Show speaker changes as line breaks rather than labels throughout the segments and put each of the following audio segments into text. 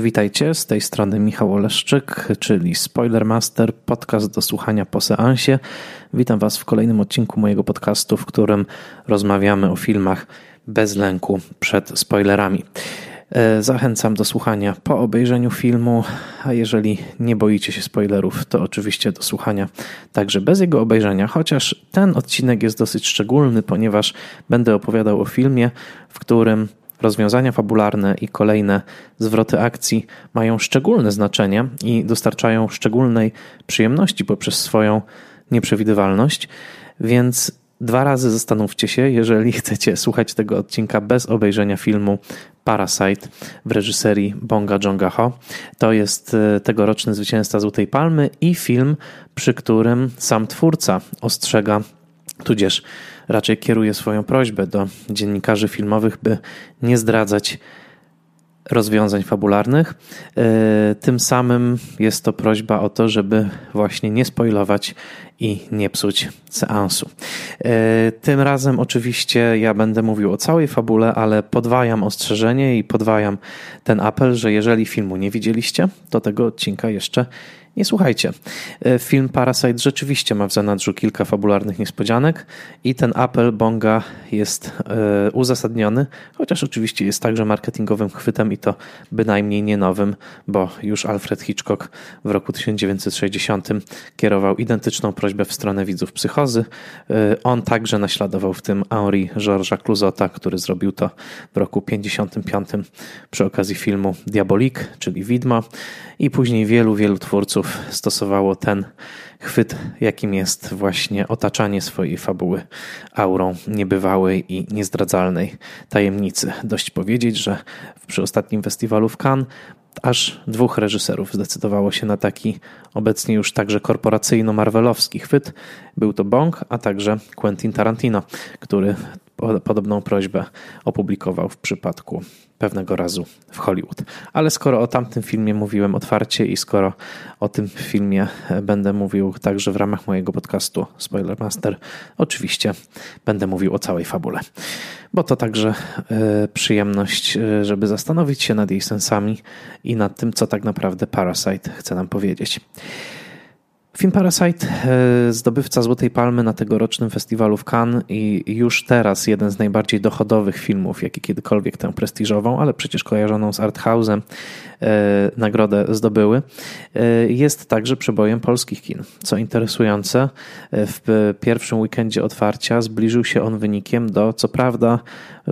Witajcie, z tej strony Michał Oleszczyk, czyli Spoilermaster, podcast do słuchania po seansie. Witam Was w kolejnym odcinku mojego podcastu, w którym rozmawiamy o filmach bez lęku przed spoilerami. E, zachęcam do słuchania po obejrzeniu filmu, a jeżeli nie boicie się spoilerów, to oczywiście do słuchania także bez jego obejrzenia, chociaż ten odcinek jest dosyć szczególny, ponieważ będę opowiadał o filmie, w którym rozwiązania fabularne i kolejne zwroty akcji mają szczególne znaczenie i dostarczają szczególnej przyjemności poprzez swoją nieprzewidywalność, więc dwa razy zastanówcie się, jeżeli chcecie słuchać tego odcinka bez obejrzenia filmu Parasite w reżyserii Bonga Jong-ho. To jest e, tegoroczny zwycięzca Złotej Palmy i film, przy którym sam twórca ostrzega, tudzież raczej kieruje swoją prośbę do dziennikarzy filmowych, by nie zdradzać rozwiązań fabularnych. E, tym samym jest to prośba o to, żeby właśnie nie spoilować i nie psuć seansu. E, tym razem oczywiście ja będę mówił o całej fabule, ale podwajam ostrzeżenie i podwajam ten apel, że jeżeli filmu nie widzieliście, to tego odcinka jeszcze nie słuchajcie. E, film Parasite rzeczywiście ma w zanadrzu kilka fabularnych niespodzianek i ten apel Bonga jest e, uzasadniony, chociaż oczywiście jest także marketingowym chwytem i to bynajmniej nie nowym, bo już Alfred Hitchcock w roku 1960 kierował identyczną prośbę w stronę widzów psychozy. E, on także naśladował w tym Henri Georgesa Clouzota, który zrobił to w roku 55 przy okazji filmu Diabolik, czyli Widmo i później wielu, wielu twórców stosowało ten chwyt, jakim jest właśnie otaczanie swojej fabuły aurą niebywałej i niezdradzalnej tajemnicy. Dość powiedzieć, że przy ostatnim festiwalu w Cannes aż dwóch reżyserów zdecydowało się na taki obecnie już także korporacyjno-marvelowski chwyt. Był to Bong, a także Quentin Tarantino, który podobną prośbę opublikował w przypadku pewnego razu w Hollywood. Ale skoro o tamtym filmie mówiłem otwarcie i skoro o tym filmie będę mówił także w ramach mojego podcastu Spoilermaster, oczywiście będę mówił o całej fabule. Bo to także e, przyjemność, e, żeby zastanowić się nad jej sensami i nad tym, co tak naprawdę Parasite chce nam powiedzieć. Film Parasite, e, zdobywca Złotej Palmy na tegorocznym festiwalu w Cannes i już teraz jeden z najbardziej dochodowych filmów, jaki kiedykolwiek tę prestiżową, ale przecież kojarzoną z Arthouse'em, e, nagrodę zdobyły, e, jest także przebojem polskich kin. Co interesujące, w pierwszym weekendzie otwarcia zbliżył się on wynikiem do, co prawda,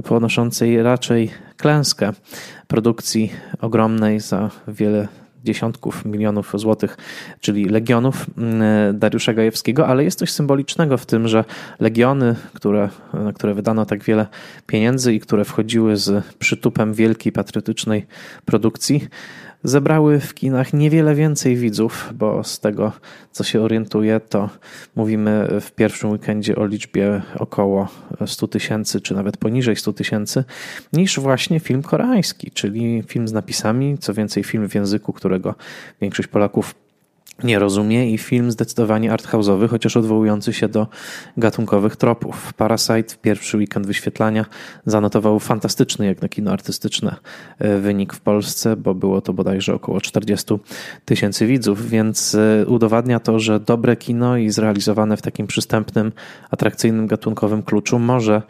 ponoszącej raczej klęskę produkcji ogromnej za wiele dziesiątków milionów złotych, czyli legionów mm, Dariusza Gajewskiego, ale jest coś symbolicznego w tym, że legiony, które, na które wydano tak wiele pieniędzy i które wchodziły z przytupem wielkiej patriotycznej produkcji, zebrały w kinach niewiele więcej widzów, bo z tego co się orientuję, to mówimy w pierwszym weekendzie o liczbie około 100 tysięcy, czy nawet poniżej 100 tysięcy, niż właśnie film koreański, czyli film z napisami, co więcej film w języku, którego większość Polaków nie rozumie i film zdecydowanie arthouse'owy, chociaż odwołujący się do gatunkowych tropów. Parasite w pierwszy weekend wyświetlania zanotował fantastyczny jak na kino artystyczne wynik w Polsce, bo było to bodajże około 40 tysięcy widzów, więc e, udowadnia to, że dobre kino i zrealizowane w takim przystępnym, atrakcyjnym gatunkowym kluczu może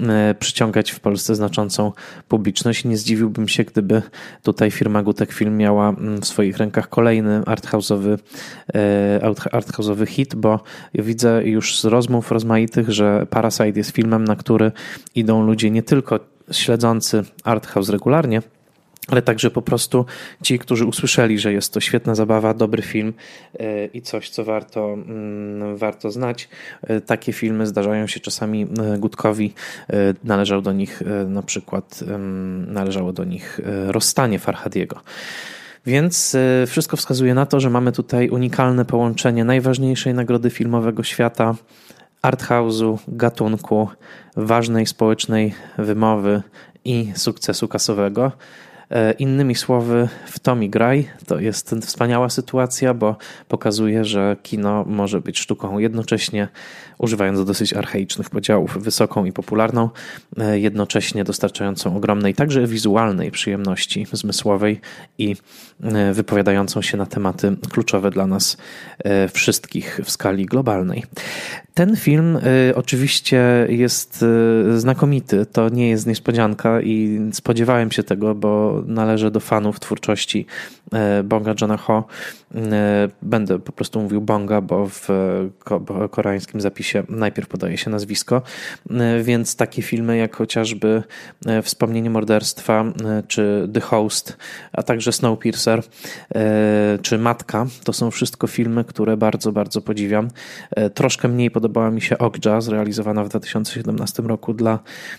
e, przyciągać w Polsce znaczącą publiczność. Nie zdziwiłbym się, gdyby tutaj firma Gutek Film miała mm, w swoich rękach kolejny arthouse'owy arthouse'owy hit, bo widzę już z rozmów rozmaitych, że Parasite jest filmem, na który idą ludzie nie tylko śledzący arthouse regularnie, ale także po prostu ci, którzy usłyszeli, że jest to świetna zabawa, dobry film e, i coś, co warto, mm, warto znać. E, takie filmy zdarzają się czasami Gutkowi. Należał do nich na przykład, należało do nich rozstanie Farhadiego. Więc y, wszystko wskazuje na to, że mamy tutaj unikalne połączenie najważniejszej nagrody filmowego świata, arthouse'u, gatunku, ważnej społecznej wymowy i sukcesu kasowego. E, innymi słowy, w Tommy graj to jest wspaniała sytuacja, bo pokazuje, że kino może być sztuką jednocześnie używając dosyć archaicznych podziałów, wysoką i popularną, e, jednocześnie dostarczającą ogromnej także wizualnej przyjemności zmysłowej i e, wypowiadającą się na tematy kluczowe dla nas wszystkich w skali globalnej. Ten film oczywiście jest znakomity, to nie jest niespodzianka i spodziewałem się tego, bo należę do fanów twórczości e, Bonga Johna Ho. E, będę po prostu mówił Bonga, bo w koreańskim zapisie najpierw podaje się nazwisko, e, więc takie filmy jak chociażby Wspomnienie morderstwa, czy The Host, a także Snowpiercer, czy Matka, to są wszystko filmy, które bardzo, bardzo podziwiam. Troszkę mniej podobała mi się Okja, zrealizowana w 2017 roku dla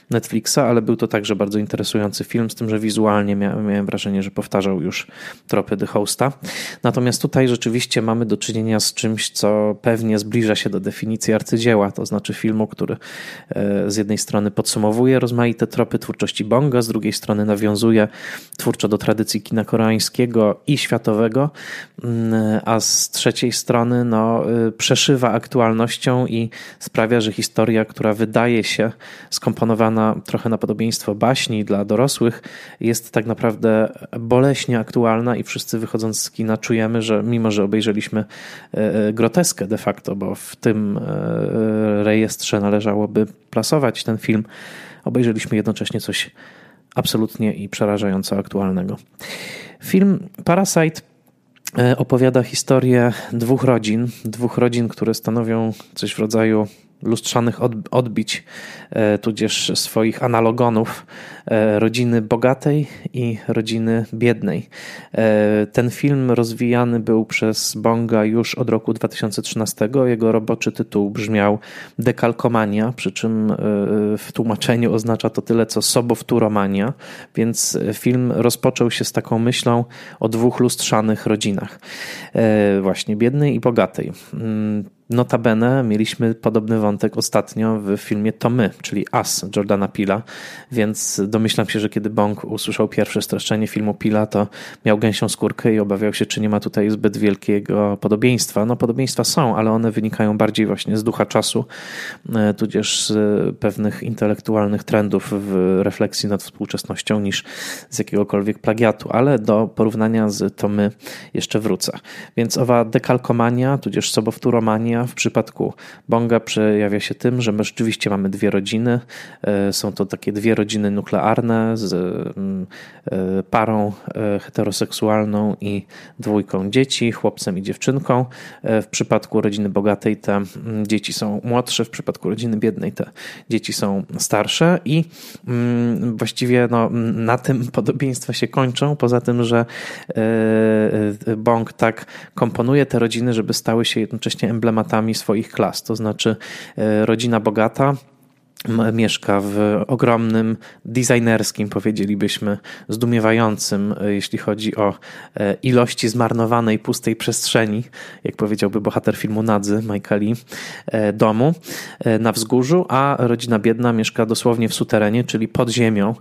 Netflixa, ale był to także bardzo interesujący film, z tym, że wizualnie miałem wrażenie, że powtarzał już tropy The Hosta. Natomiast tutaj rzeczywiście mamy do czynienia z czymś, co pewnie zbliża się do definicji arcydzieła, to znaczy filmu, który e, z jednej strony podsumowuje rozmaite tropy twórczości Bonga, z drugiej strony nawiązuje twórczo do tradycji kina koreańskiego i światowego, mm, a z trzeciej strony no, e, przeszywa aktualnością i sprawia, że historia, która wydaje się skomponowana trochę na podobieństwo baśni dla dorosłych, jest tak naprawdę boleśnie aktualna i wszyscy wychodząc z kina czujemy, że mimo, że obejrzeliśmy e, groteskę de facto, bo w tym rejestrze należałoby plasować ten film, obejrzeliśmy jednocześnie coś absolutnie i przerażająco aktualnego. Film Parasite opowiada historię dwóch rodzin, dwóch rodzin, które stanowią coś w rodzaju lustrzanych odbić, e, tudzież swoich analogonów e, rodziny bogatej i rodziny biednej. E, ten film rozwijany był przez Bonga już od roku 2013. Jego roboczy tytuł brzmiał Dekalkomania, przy czym w tłumaczeniu oznacza to tyle co sobowtóromania, więc film rozpoczął się z taką myślą o dwóch lustrzanych rodzinach, właśnie biednej i bogatej. Notabene mieliśmy podobny wątek ostatnio w filmie To My, czyli As Jordana Pila, więc domyślam się, że kiedy Bong usłyszał pierwsze streszczenie filmu Pila, to miał gęsią skórkę i obawiał się, czy nie ma tutaj zbyt wielkiego podobieństwa. No podobieństwa są, ale one wynikają bardziej właśnie z ducha czasu, e, tudzież z pewnych intelektualnych trendów w refleksji nad współczesnością niż z jakiegokolwiek plagiatu, ale do porównania z To My jeszcze wrócę. Więc owa dekalkomania, tudzież sobowtóromania w przypadku Bonga przejawia się tym, że my rzeczywiście mamy dwie rodziny. E, są to takie dwie rodziny nuklearne z mm, e, parą e, heteroseksualną i dwójką dzieci, chłopcem i dziewczynką. W przypadku rodziny bogatej te mm, dzieci są młodsze, w przypadku rodziny biednej te dzieci są starsze i mm, właściwie no, na tym podobieństwa się kończą, poza tym, że Bong tak komponuje te rodziny, żeby stały się jednocześnie emblematyczne tematami swoich klas. To znaczy e, rodzina bogata mieszka w ogromnym, designerskim, powiedzielibyśmy, zdumiewającym, e, jeśli chodzi o e, ilości zmarnowanej, pustej przestrzeni, jak powiedziałby bohater filmu Nadzy, Mike'a Lee, e, domu na wzgórzu, a rodzina biedna mieszka dosłownie w suterenie, czyli pod ziemią,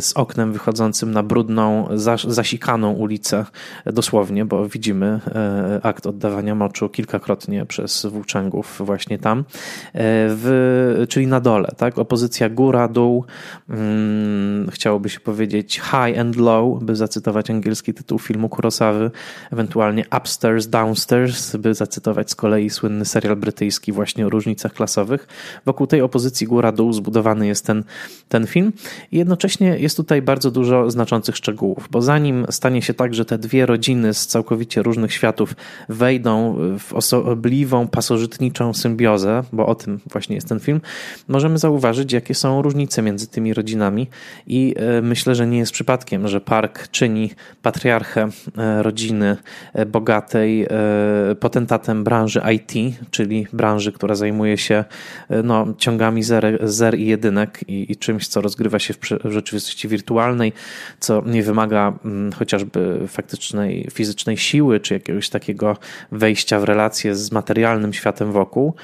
z oknem wychodzącym na brudną, zasikaną ulicę, dosłownie, bo widzimy akt oddawania moczu kilkakrotnie przez włóczęgów właśnie tam, w, czyli na dole, tak? Opozycja góra-dół, hmm, chciałoby się powiedzieć high and low, by zacytować angielski tytuł filmu Kurosawy, ewentualnie upstairs, downstairs, by zacytować z kolei słynny serial brytyjski właśnie o różnicach klasowych. Wokół tej opozycji góra-dół zbudowany jest ten, ten film i jednocześnie jest tutaj bardzo dużo znaczących szczegółów, bo zanim stanie się tak, że te dwie rodziny z całkowicie różnych światów wejdą w osobliwą, pasożytniczą symbiozę, bo o tym właśnie jest ten film, możemy zauważyć, jakie są różnice między tymi rodzinami i e, myślę, że nie jest przypadkiem, że park czyni patriarchę e, rodziny e, bogatej potentatem branży IT, czyli branży, która zajmuje się no, ciągami zer, zer i jedynek i, i, czymś, co rozgrywa się w, w rzeczywistości wirtualnej, co nie wymaga mm, chociażby faktycznej, fizycznej siły, czy jakiegoś takiego wejścia w relacje z materialnym światem wokół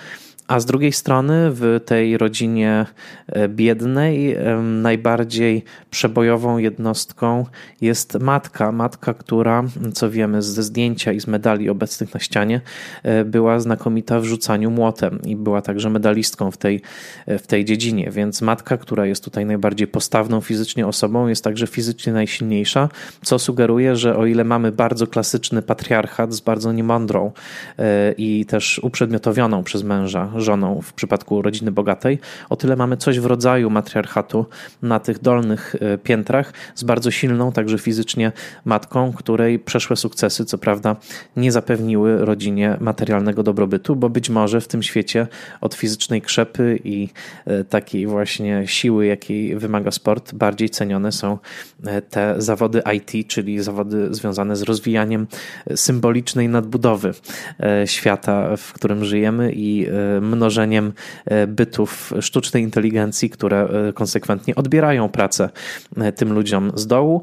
A z drugiej strony w tej rodzinie e, biednej najbardziej przebojową jednostką jest matka. Matka, która, co wiemy ze zdjęcia i z medali obecnych na ścianie, e, była znakomita w rzucaniu młotem i była także medalistką w tej, e, w tej dziedzinie. Więc matka, która jest tutaj najbardziej postawną fizycznie osobą, jest także fizycznie najsilniejsza, co sugeruje, że o ile mamy bardzo klasyczny patriarchat z bardzo niemądrą i też uprzedmiotowioną przez męża żoną w przypadku rodziny bogatej, o tyle mamy coś w rodzaju matriarchatu na tych dolnych e, piętrach z bardzo silną, także fizycznie matką, której przeszłe sukcesy, co prawda, nie zapewniły rodzinie materialnego dobrobytu, bo być może w tym świecie od fizycznej krzepy i e, takiej właśnie siły, jakiej wymaga sport, bardziej cenione są e, te zawody IT, czyli zawody związane z rozwijaniem symbolicznej nadbudowy świata, w którym żyjemy i mnożeniem e, bytów sztucznej inteligencji, które e, konsekwentnie odbierają pracę e, tym ludziom z dołu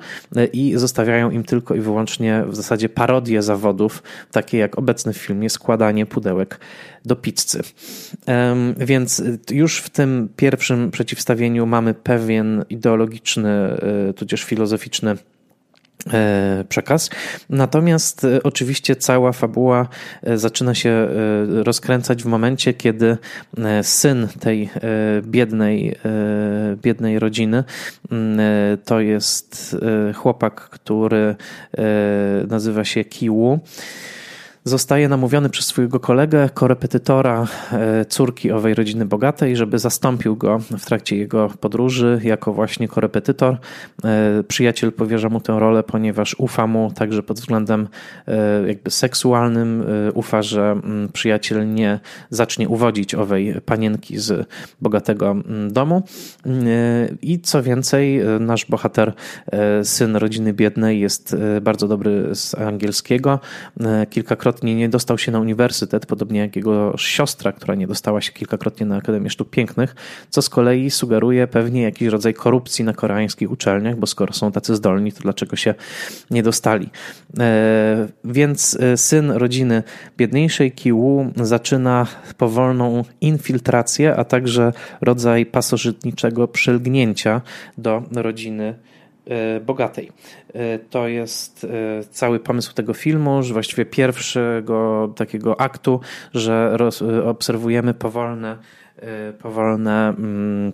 i zostawiają im tylko i wyłącznie w zasadzie parodie zawodów, takie jak obecny w filmie składanie pudełek do pizzy. Więc już w tym pierwszym przeciwstawieniu mamy pewien ideologiczny, tudzież filozoficzny przekaz. Natomiast e, oczywiście cała fabuła e, zaczyna się rozkręcać w momencie, kiedy syn tej biednej, biednej rodziny to jest chłopak, który nazywa się Kiwu zostaje namówiony przez swojego kolegę, korepetytora e, córki owej rodziny bogatej, żeby zastąpił go w trakcie jego podróży jako właśnie korepetytor. E, przyjaciel powierza mu tę rolę, ponieważ ufa mu także pod względem e, jakby seksualnym. Ufa, że mm, przyjaciel nie zacznie uwodzić owej panienki z bogatego mm, domu. I co więcej, nasz bohater, syn rodziny biednej, jest bardzo dobry z angielskiego. Kilkakrotnie kilkakrotnie nie dostał się na uniwersytet, podobnie jak jego siostra, która nie dostała się kilkakrotnie na Akademię Sztuk Pięknych, co z kolei sugeruje pewnie jakiś rodzaj korupcji na koreańskich uczelniach, bo skoro są tacy zdolni, to dlaczego się nie dostali? E, więc e, syn rodziny biedniejszej Kiwu zaczyna powolną infiltrację, a także rodzaj pasożytniczego przylgnięcia do rodziny bogatej. E, to jest e, cały pomysł tego filmu, że właściwie pierwszego takiego aktu, że obserwujemy powolne, powolne mm,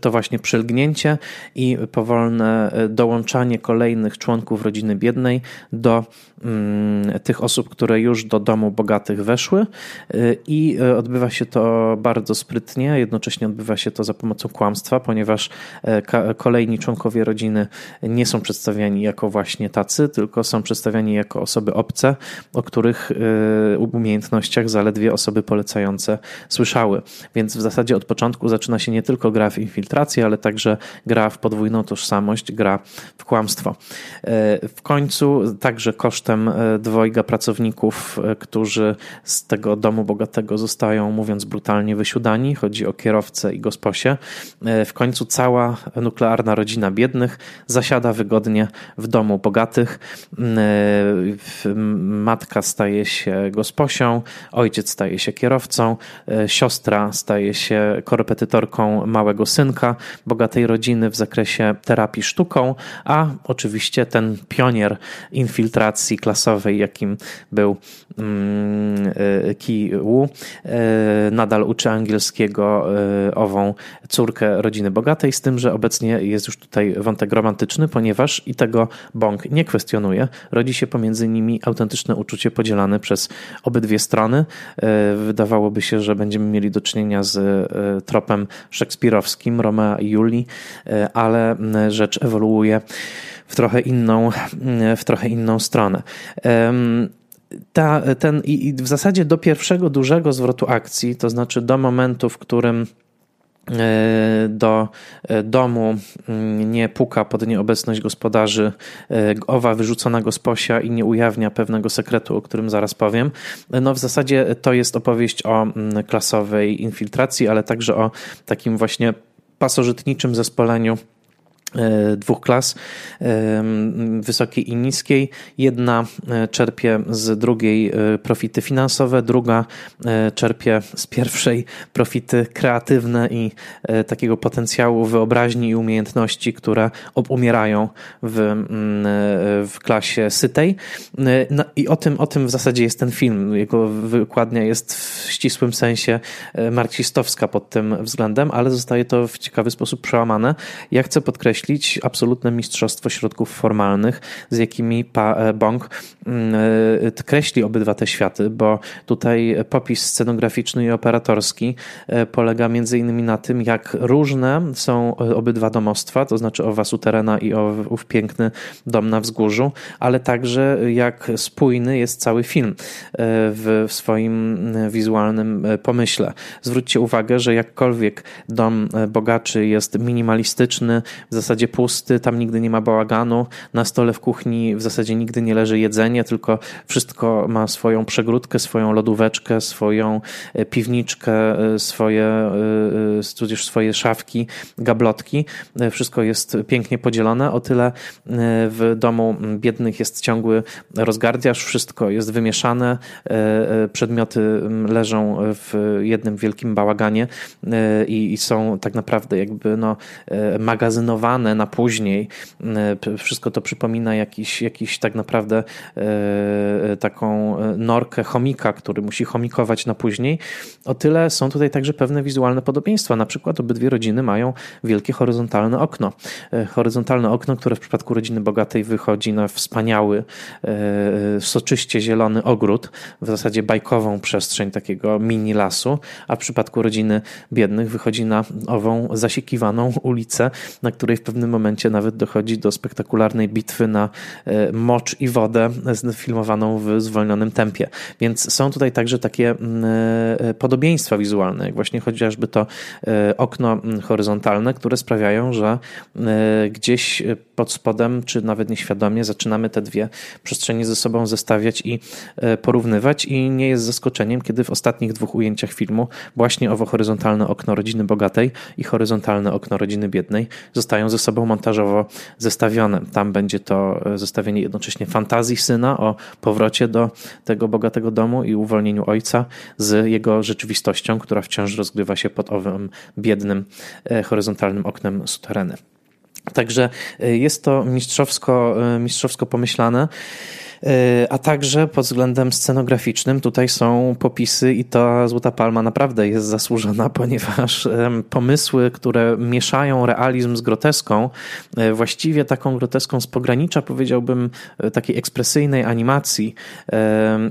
to właśnie przylgnięcie i powolne dołączanie kolejnych członków rodziny biednej do tych osób, które już do domu bogatych weszły y, i y, odbywa się to bardzo sprytnie, jednocześnie odbywa się to za pomocą kłamstwa, ponieważ e, kolejni członkowie rodziny nie są przedstawiani jako właśnie tacy, tylko są przedstawiani jako osoby obce, o których y, umiejętnościach zaledwie osoby polecające słyszały. Więc w zasadzie od początku zaczyna się nie tylko gra w infiltrację, ale także gra w podwójną tożsamość, gra w kłamstwo. E, w końcu także koszt kosztem e, dwojga pracowników, e, którzy z tego domu bogatego zostają, mówiąc brutalnie, wysiudani. Chodzi o kierowcę i gosposię. E, w końcu cała nuklearna rodzina biednych zasiada wygodnie w domu bogatych. Matka staje się gosposią, ojciec staje się kierowcą, siostra staje się korepetytorką małego synka bogatej rodziny w zakresie terapii sztuką, a oczywiście ten pionier infiltracji klasowej, jakim był mm, e, Ki Wu, e, nadal uczy angielskiego e, ową córkę rodziny bogatej, z tym, że obecnie jest już tutaj wątek romantyczny, ponieważ i tego Bong nie kwestionuje. Rodzi się pomiędzy nimi autentyczne uczucie podzielane przez obydwie strony. Wydawałoby się, że będziemy mieli do czynienia z tropem szekspirowskim Romea i Julii, ale rzecz ewoluuje w trochę inną, w trochę inną stronę. Ta, ten, I w zasadzie do pierwszego dużego zwrotu akcji, to znaczy do momentu, w którym e, do e, domu mm, nie puka pod nieobecność gospodarzy e, owa wyrzucona gosposia i nie ujawnia pewnego sekretu, o którym zaraz powiem. No w zasadzie to jest opowieść o mm, klasowej infiltracji, ale także o takim właśnie pasożytniczym zespoleniu dwóch klas, e, wysokiej i niskiej. Jedna e, czerpie z drugiej profity finansowe, druga czerpie z pierwszej profity kreatywne i takiego potencjału wyobraźni i umiejętności, które obumierają w, w klasie sytej. No I o tym, o tym w zasadzie jest ten film. Jego wykładnia jest w ścisłym sensie marksistowska pod tym względem, ale zostaje to w ciekawy sposób przełamane. Ja chcę podkreślić, podkreślić absolutne mistrzostwo środków formalnych, z jakimi pa e, Bong mm, e, kreśli obydwa te światy, bo tutaj popis scenograficzny i operatorski e, polega między innymi na tym, jak różne są obydwa domostwa, to znaczy owa suterena i ów piękny dom na wzgórzu, ale także jak spójny jest cały film w swoim wizualnym pomyśle. Zwróćcie uwagę, że jakkolwiek dom bogaczy jest minimalistyczny, w zasadzie zasadzie pusty, tam nigdy nie ma bałaganu. Na stole w kuchni w zasadzie nigdy nie leży jedzenie, tylko wszystko ma swoją przegródkę, swoją lodóweczkę, swoją e, piwniczkę, e, swoje, e, tudzież swoje szafki, gablotki. Wszystko jest pięknie podzielone. O tyle w domu biednych jest ciągły rozgardiaż, wszystko jest wymieszane, przedmioty leżą w jednym wielkim bałaganie i, są tak naprawdę jakby no, magazynowane na później. E, wszystko to przypomina jakiś, jakiś tak naprawdę e, taką e, norkę chomika, który musi chomikować na później. O tyle są tutaj także pewne wizualne podobieństwa. Na przykład obydwie rodziny mają wielkie horyzontalne okno. Horyzontalne okno, które w przypadku rodziny bogatej wychodzi na wspaniały, soczyście zielony ogród, w zasadzie bajkową przestrzeń takiego mini lasu, a w przypadku rodziny biednych wychodzi na ową zasiekiwaną ulicę, na której w pewnym momencie nawet dochodzi do spektakularnej bitwy na e, mocz i wodę filmowaną w zwolnionym tempie. Więc są tutaj także takie mm, e, podobieństwa wizualne, jak właśnie chociażby to e, okno mm, horyzontalne, które sprawiają, że gdzieś pod spodem, czy nawet nieświadomie zaczynamy te dwie przestrzenie ze sobą zestawiać i porównywać i nie jest zaskoczeniem, kiedy w ostatnich dwóch ujęciach filmu właśnie owo horyzontalne okno rodziny bogatej i horyzontalne okno rodziny biednej zostają ze sobą montażowo zestawione. Tam będzie to e, zestawienie jednocześnie fantazji syna o powrocie do tego bogatego domu i uwolnieniu ojca z jego rzeczywistością, która wciąż rozgrywa się pod owym biednym, e, horyzontalnym oknem sutereny. Także e, jest to mistrzowsko, mistrzowsko pomyślane. E, a także pod względem scenograficznym tutaj są popisy i ta Złota Palma naprawdę jest zasłużona, ponieważ pomysły, które mieszają realizm z groteską, e, właściwie taką groteską z pogranicza, powiedziałbym, e, takiej ekspresyjnej animacji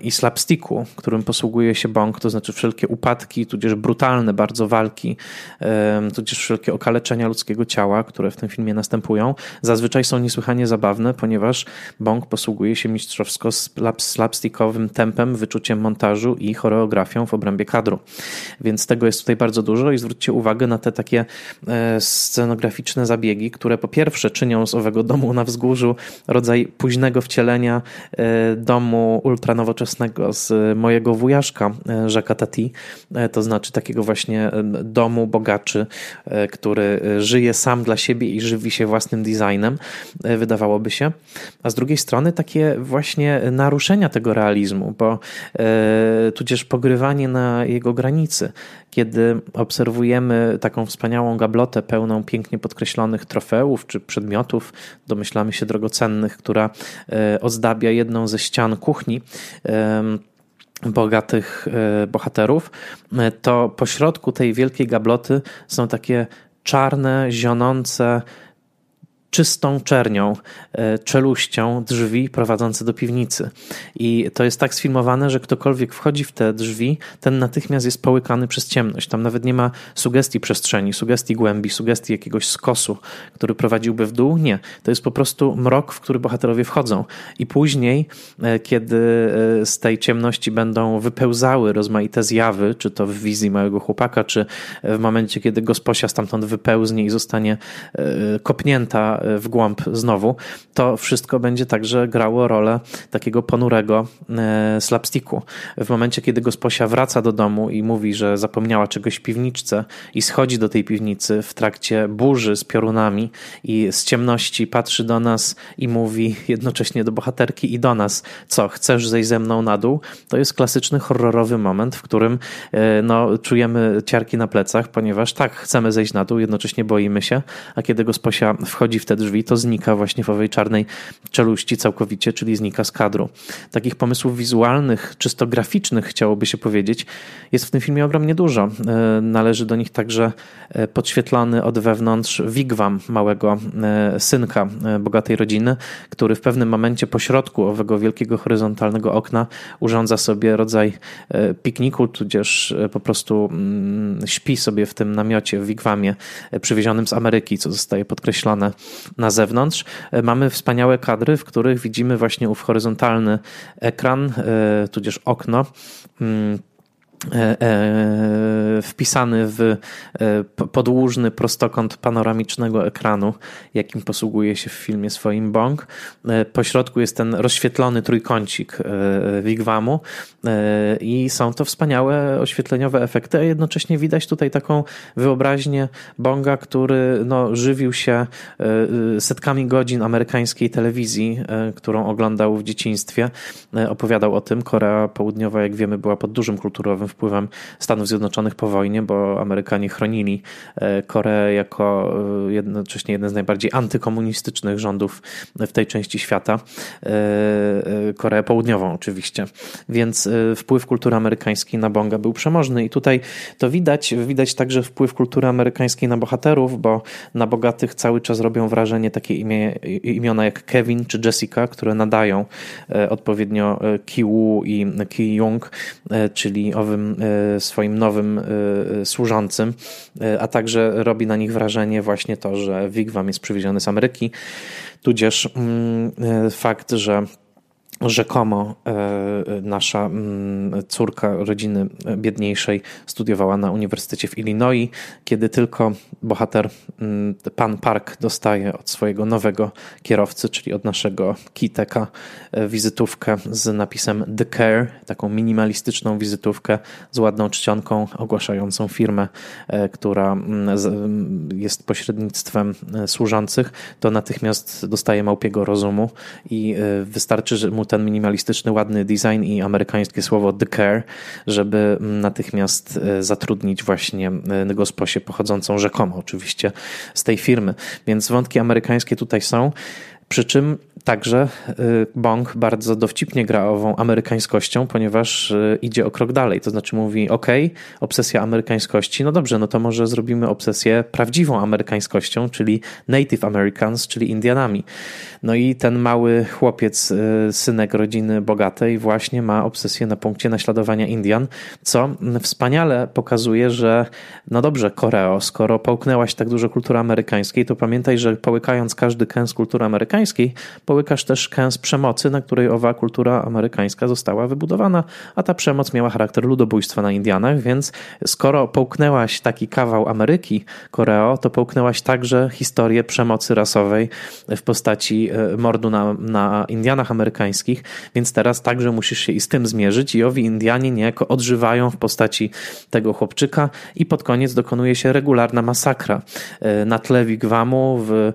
i slapsticku, którym posługuje się Bong, to znaczy wszelkie upadki, tudzież brutalne bardzo walki, tudzież wszelkie okaleczenia ludzkiego ciała, które w tym filmie następują, zazwyczaj są niesłychanie zabawne, ponieważ Bong posługuje się mistrzostwem mistrzowsko slapstickowym tempem, wyczuciem montażu i choreografią w obrębie kadru. Więc tego jest tutaj bardzo dużo i zwróćcie uwagę na te takie e, scenograficzne zabiegi, które po pierwsze czynią z owego domu na wzgórzu rodzaj późnego wcielenia e, domu ultranowoczesnego z mojego wujaszka e, Jacques'a Tati, to znaczy takiego właśnie domu bogaczy, który żyje sam dla siebie i żywi się własnym designem, wydawałoby się. A z drugiej strony takie właśnie właśnie naruszenia tego realizmu, bo e, tudzież pogrywanie na jego granicy. Kiedy obserwujemy taką wspaniałą gablotę pełną pięknie podkreślonych trofeów czy przedmiotów, domyślamy się drogocennych, która e, ozdabia jedną ze ścian kuchni, bogatych e, bohaterów, to pośrodku tej wielkiej gabloty są takie czarne, zionące, czystą czernią, e, czeluścią drzwi prowadzące do piwnicy. I to jest tak sfilmowane, że ktokolwiek wchodzi w te drzwi, ten natychmiast jest połykany przez ciemność. Tam nawet nie ma sugestii przestrzeni, sugestii głębi, sugestii jakiegoś skosu, który prowadziłby w dół. Nie. To jest po prostu mrok, w który bohaterowie wchodzą. I później, e, kiedy e, z tej ciemności będą wypełzały rozmaite zjawy, czy to w wizji małego chłopaka, czy w momencie, kiedy gosposia stamtąd wypełznie i zostanie kopnięta w głąb znowu, to wszystko będzie także grało rolę takiego ponurego slapsticku. W momencie, kiedy gosposia wraca do domu i mówi, że zapomniała czegoś w piwniczce i schodzi do tej piwnicy w trakcie burzy z piorunami i z ciemności patrzy do nas i mówi jednocześnie do bohaterki i do nas, co, chcesz zejść ze mną na dół? To jest klasyczny horrorowy moment, w którym e, no, czujemy ciarki na plecach, ponieważ tak, chcemy zejść na dół, jednocześnie boimy się, a kiedy gosposia wchodzi w te drzwi, to znika właśnie w owej czarnej czeluści całkowicie, czyli znika z kadru. Takich pomysłów wizualnych, czysto graficznych, chciałoby się powiedzieć, jest w tym filmie ogromnie dużo. E, należy do nich także e, podświetlony od wewnątrz wigwam małego synka bogatej rodziny, który w pewnym momencie po środku owego wielkiego horyzontalnego okna urządza sobie rodzaj pikniku, tudzież po prostu mm, śpi sobie w tym namiocie, w wigwamie przywiezionym z Ameryki, co zostaje podkreślone na zewnątrz. Mamy wspaniałe kadry, w których widzimy właśnie ów horyzontalny ekran, tudzież okno mm, E, e, wpisany w e, podłużny prostokąt panoramicznego ekranu, jakim posługuje się w filmie swoim Bong. Po środku jest ten rozświetlony trójkącik wigwamu i są to wspaniałe oświetleniowe efekty, a jednocześnie widać tutaj taką wyobraźnię Bonga, który no, żywił się setkami godzin amerykańskiej telewizji, którą oglądał w dzieciństwie. Opowiadał o tym. Korea Południowa, jak wiemy, była pod dużym kulturowym wpływem Stanów Zjednoczonych po wojnie, bo Amerykanie chronili e, Koreę jako e, jednocześnie jeden z najbardziej antykomunistycznych rządów w tej części świata. E, Koreę Południową oczywiście. Więc wpływ kultury amerykańskiej na Bonga był przemożny i tutaj to widać. Widać także wpływ kultury amerykańskiej na bohaterów, bo na bogatych cały czas robią wrażenie takie imię, imiona jak Kevin czy Jessica, które nadają odpowiednio Ki Woo i Ki Jung, czyli owym E, swoim nowym e, służącym, e, a także robi na nich wrażenie właśnie to, że Wigwam jest przywieziony z Ameryki, tudzież mm, fakt, że rzekomo nasza mm, córka rodziny biedniejszej studiowała na Uniwersytecie w Illinois, kiedy tylko bohater mm, pan Park dostaje od swojego nowego kierowcy, czyli od naszego Kiteka, e, wizytówkę z napisem The Care, taką minimalistyczną wizytówkę z ładną czcionką ogłaszającą firmę, e, która mm, jest pośrednictwem e, służących, to natychmiast dostaje małpiego rozumu i wystarczy, że mu ten minimalistyczny, ładny design i amerykańskie słowo the care, żeby natychmiast e, zatrudnić właśnie e, gosposię pochodzącą rzekomo oczywiście z tej firmy. Więc wątki amerykańskie tutaj są. Przy czym Także y, Bong bardzo dowcipnie gra ową amerykańskością, ponieważ y, idzie o krok dalej. To znaczy mówi: OK, obsesja amerykańskości, no dobrze, no to może zrobimy obsesję prawdziwą amerykańskością, czyli Native Americans, czyli Indianami. No i ten mały chłopiec, y, synek rodziny bogatej, właśnie ma obsesję na punkcie naśladowania Indian, co wspaniale pokazuje, że no dobrze, Koreo, skoro połknęłaś tak dużo kultury amerykańskiej, to pamiętaj, że połykając każdy kęs kultury amerykańskiej, połykasz też kęs przemocy, na której owa kultura amerykańska została wybudowana, a ta przemoc miała charakter ludobójstwa na Indianach, więc skoro połknęłaś taki kawał Ameryki, Koreo, to połknęłaś także historię przemocy rasowej w postaci e, mordu na, na Indianach amerykańskich, więc teraz także musisz się i z tym zmierzyć i owi Indianie niejako odżywają w postaci tego chłopczyka i pod koniec dokonuje się regularna masakra e, na tle wigwamu, w e,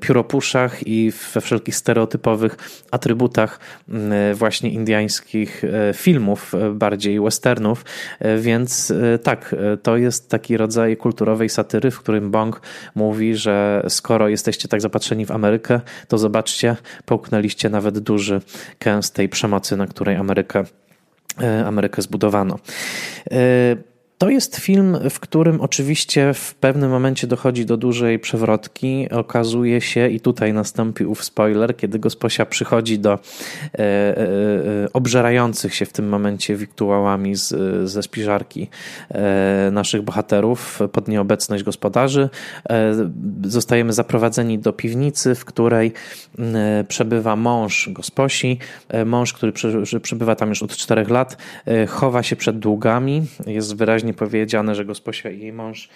pióropuszach i we wszelkich stereotypowych atrybutach mm, właśnie indiańskich e, filmów, e, bardziej westernów, e, więc tak, to jest taki rodzaj kulturowej satyry, w którym Bong mówi, że skoro jesteście tak zapatrzeni w Amerykę, to zobaczcie, połknęliście nawet duży kęs tej przemocy, na której Amerykę Amerykę zbudowano. To jest film, w którym oczywiście w pewnym momencie dochodzi do dużej przewrotki. Okazuje się, i tutaj nastąpi ów spoiler, kiedy gosposia przychodzi do e, e, e obżerających się w tym momencie wiktuałami z, ze spiżarki e, naszych bohaterów pod nieobecność gospodarzy. E, zostajemy zaprowadzeni do piwnicy, w której e, przebywa mąż gosposi. Mąż, który przebywa tam już od czterech lat, chowa się przed długami, jest wyraźnie wyraźnie powiedziane, że gosposia i jej mąż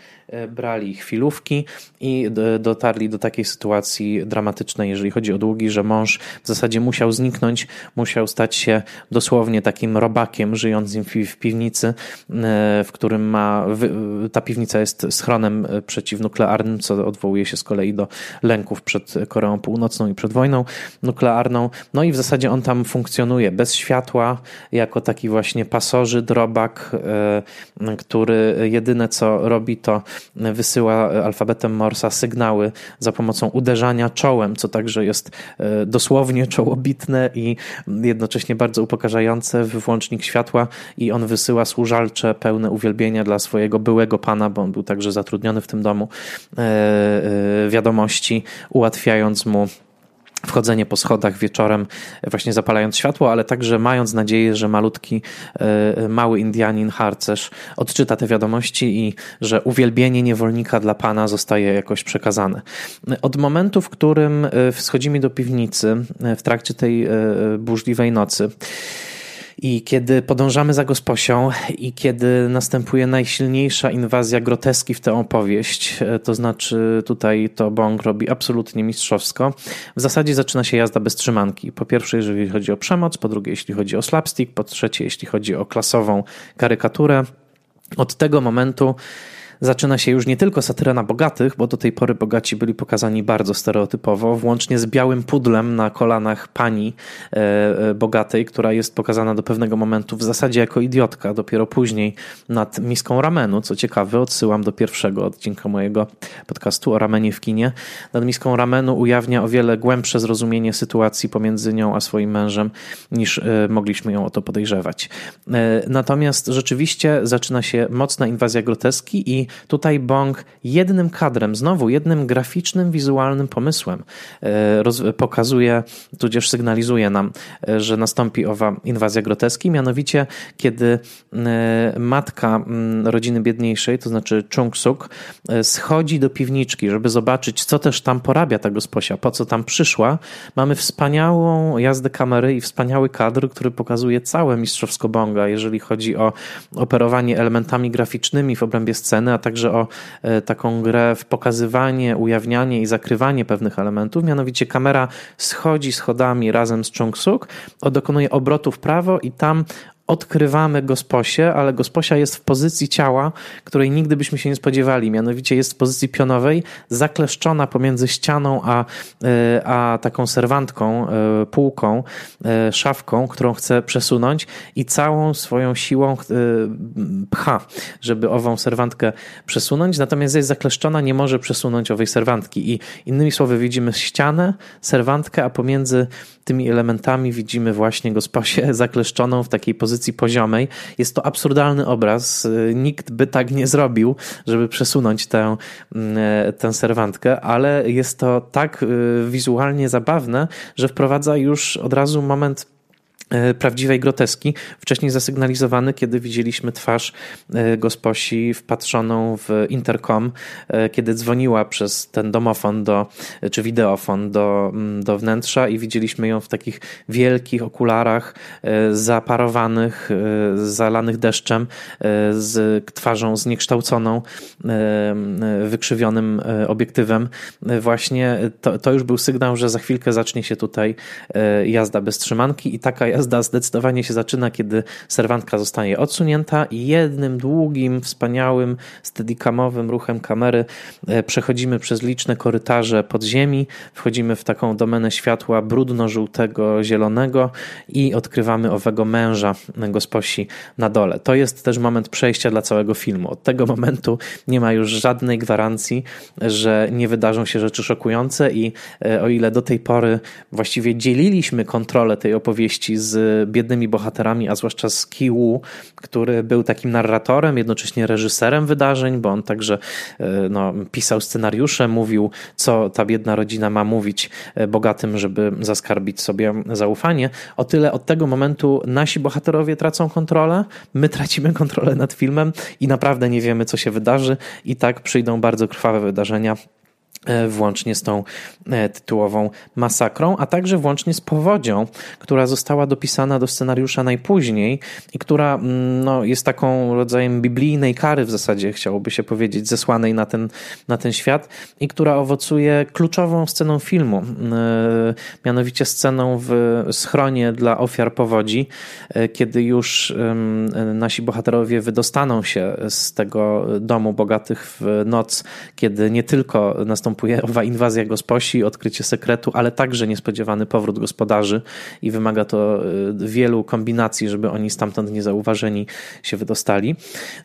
brali chwilówki i dotarli do takiej sytuacji dramatycznej, jeżeli chodzi o długi, że mąż w zasadzie musiał zniknąć, musiał stać się dosłownie takim robakiem żyjącym w piwnicy, w którym ma, ta piwnica jest schronem przeciwnuklearnym, co odwołuje się z kolei do lęków przed Koreą Północną i przed wojną nuklearną. No i w zasadzie on tam funkcjonuje bez światła, jako taki właśnie pasoży, drobak, e, który jedyne co robi, to wysyła alfabetem Morsa sygnały za pomocą uderzania czołem, co także jest e, dosłownie czołobitne i jednocześnie bardzo upokarzające. W włącznik światła i on wysyła służalcze pełne uwielbienia dla swojego byłego pana, bo on był także zatrudniony w tym domu, e, wiadomości, ułatwiając mu wchodzenie po schodach wieczorem, właśnie zapalając światło, ale także mając nadzieję, że malutki, e, mały Indianin, harcerz odczyta te wiadomości i że uwielbienie niewolnika dla Pana zostaje jakoś przekazane. Od momentu, w którym e, wschodzimy do piwnicy e, w trakcie tej burzliwej nocy, i kiedy podążamy za gosposią i kiedy następuje najsilniejsza inwazja groteski w tę opowieść, e, to znaczy tutaj to Bong robi absolutnie mistrzowsko, w zasadzie zaczyna się jazda bez trzymanki. Po pierwsze, jeżeli chodzi o przemoc, po drugie, jeśli chodzi o slapstick, po trzecie, jeśli chodzi o klasową karykaturę. Od tego momentu zaczyna się już nie tylko satyra na bogatych, bo do tej pory bogaci byli pokazani bardzo stereotypowo, włącznie z białym pudlem na kolanach pani e, e, bogatej, która jest pokazana do pewnego momentu w zasadzie jako idiotka, dopiero później nad miską ramenu. Co ciekawe, odsyłam do pierwszego odcinka mojego podcastu o ramenie w kinie. Nad miską ramenu ujawnia o wiele głębsze zrozumienie sytuacji pomiędzy nią a swoim mężem, niż e, mogliśmy ją o to podejrzewać. Natomiast rzeczywiście zaczyna się mocna inwazja groteski i tutaj Bong jednym kadrem, znowu jednym graficznym, wizualnym pomysłem e, pokazuje, tudzież sygnalizuje nam, e, że nastąpi owa inwazja groteski, mianowicie kiedy e, matka rodziny biedniejszej, to znaczy Chung Suk, schodzi do piwniczki, żeby zobaczyć, co też tam porabia ta gosposia, po co tam przyszła. Mamy wspaniałą jazdę kamery i wspaniały kadr, który pokazuje całe mistrzowsko Bonga, jeżeli chodzi o operowanie elementami graficznymi w obrębie sceny, a także o e, taką grę w pokazywanie, ujawnianie i zakrywanie pewnych elementów. Mianowicie kamera schodzi schodami razem z Chung Suk, dokonuje obrotu w prawo i tam odkrywamy gosposię, ale gosposia jest w pozycji ciała, której nigdy byśmy się nie spodziewali. Mianowicie jest w pozycji pionowej, zakleszczona pomiędzy ścianą a, e, a taką serwantką, e, półką, e, szafką, którą chce przesunąć i całą swoją siłą pcha, żeby ową serwantkę przesunąć. Natomiast jest zakleszczona, nie może przesunąć owej serwantki. I innymi słowy, widzimy ścianę, serwantkę, a pomiędzy tymi elementami widzimy właśnie gosposię zakleszczoną w takiej pozycji pozycji poziomej. Jest to absurdalny obraz. Nikt by tak nie zrobił, żeby przesunąć tę, mm, tę serwantkę, ale jest to tak y, wizualnie zabawne, że wprowadza już od razu moment E, prawdziwej groteski, wcześniej zasygnalizowany, kiedy widzieliśmy twarz e, gosposi wpatrzoną w interkom, e, kiedy dzwoniła przez ten domofon do, czy wideofon do, mm, do wnętrza i widzieliśmy ją w takich wielkich okularach zaparowanych, zalanych deszczem, z twarzą zniekształconą, wykrzywionym obiektywem. Właśnie to, to już był sygnał, że za chwilkę zacznie się tutaj jazda bez trzymanki i taka jazda zdecydowanie się zaczyna, kiedy serwantka zostanie odsunięta i jednym długim, wspaniałym, steadicamowym ruchem kamery e, przechodzimy przez liczne korytarze podziemi, wchodzimy w taką domenę światła brudno-żółtego, zielonego i odkrywamy owego męża gosposi na dole. To jest też moment przejścia dla całego filmu. Od tego momentu nie ma już żadnej gwarancji, że nie wydarzą się rzeczy szokujące i e, o ile do tej pory właściwie dzieliliśmy kontrolę tej opowieści z z biednymi bohaterami, a zwłaszcza z Kiwu, który był takim narratorem, jednocześnie reżyserem wydarzeń, bo on także e, no, pisał scenariusze, mówił, co ta biedna rodzina ma mówić e, bogatym, żeby zaskarbić sobie zaufanie. O tyle od tego momentu nasi bohaterowie tracą kontrolę, my tracimy kontrolę nad filmem i naprawdę nie wiemy, co się wydarzy, i tak przyjdą bardzo krwawe wydarzenia włącznie z tą e, tytułową masakrą, a także włącznie z powodzią, która została dopisana do scenariusza najpóźniej i która mm, no, jest taką rodzajem biblijnej kary w zasadzie, chciałoby się powiedzieć, zesłanej na ten, na ten świat i która owocuje kluczową sceną filmu, e, mianowicie sceną w schronie dla ofiar powodzi, kiedy już nasi bohaterowie wydostaną się z tego domu bogatych w noc, kiedy nie tylko nastąpi następuje owa inwazja gosposi, odkrycie sekretu, ale także niespodziewany powrót gospodarzy i wymaga to y, wielu kombinacji, żeby oni stamtąd niezauważeni się wydostali.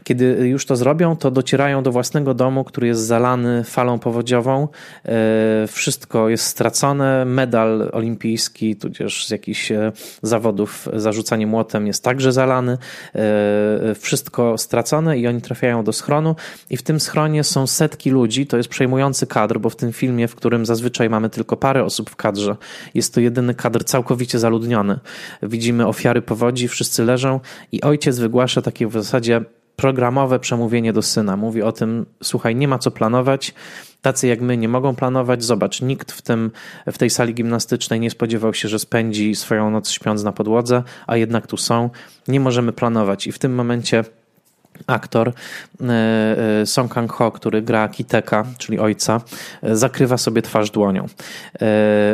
Kiedy już to zrobią, to docierają do własnego domu, który jest zalany falą powodziową. Y, wszystko jest stracone. Medal olimpijski, tudzież z jakichś e, zawodów zarzucanie młotem jest także zalany. Y, wszystko stracone i oni trafiają do schronu i w tym schronie są setki ludzi. To jest przejmujący kadr kadr, bo w tym filmie, w którym zazwyczaj mamy tylko parę osób w kadrze, jest to jedyny kadr całkowicie zaludniony. Widzimy ofiary powodzi, wszyscy leżą i ojciec wygłasza takie w zasadzie programowe przemówienie do syna. Mówi o tym, słuchaj, nie ma co planować, tacy jak my nie mogą planować. Zobacz, nikt w, tym, w tej sali gimnastycznej nie spodziewał się, że spędzi swoją noc śpiąc na podłodze, a jednak tu są. Nie możemy planować i w tym momencie aktor e, e, Song Kang-ho, który gra Kiteka, czyli ojca, e, zakrywa sobie twarz dłonią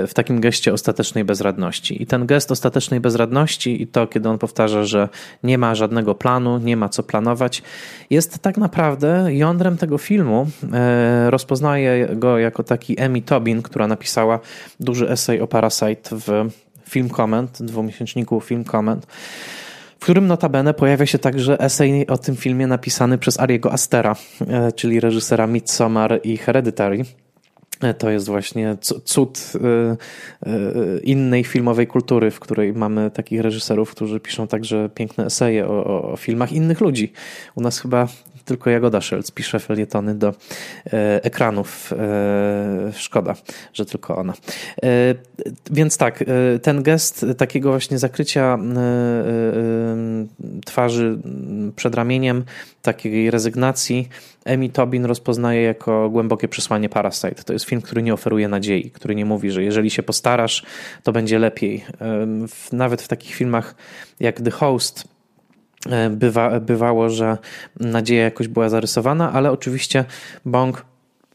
w takim geście ostatecznej bezradności. I ten gest ostatecznej bezradności i to, kiedy on powtarza, że nie ma żadnego planu, nie ma co planować, jest tak naprawdę jądrem tego filmu. Rozpoznaje go jako taki Emmy Tobin, która napisała duży esej o Parasite w Film Comment, dwumiesięczniku Film Comment w którym notabene pojawia się także esej o tym filmie napisany przez Ariego Astera, e, czyli reżysera Midsommar i Hereditary. E, to jest właśnie cud e, innej filmowej kultury, w której mamy takich reżyserów, którzy piszą także piękne eseje o, o, o filmach innych ludzi. U nas chyba tylko Jagoda Szelc pisze felietony do e, ekranów. E, szkoda, że tylko ona. E, więc tak, ten gest takiego właśnie zakrycia twarzy przed ramieniem, takiej rezygnacji, Emi Tobin rozpoznaje jako głębokie przesłanie Parasite. To jest film, który nie oferuje nadziei, który nie mówi, że jeżeli się postarasz, to będzie lepiej. Nawet w takich filmach jak The Host, bywa, bywało, że nadzieja jakoś była zarysowana, ale oczywiście Bong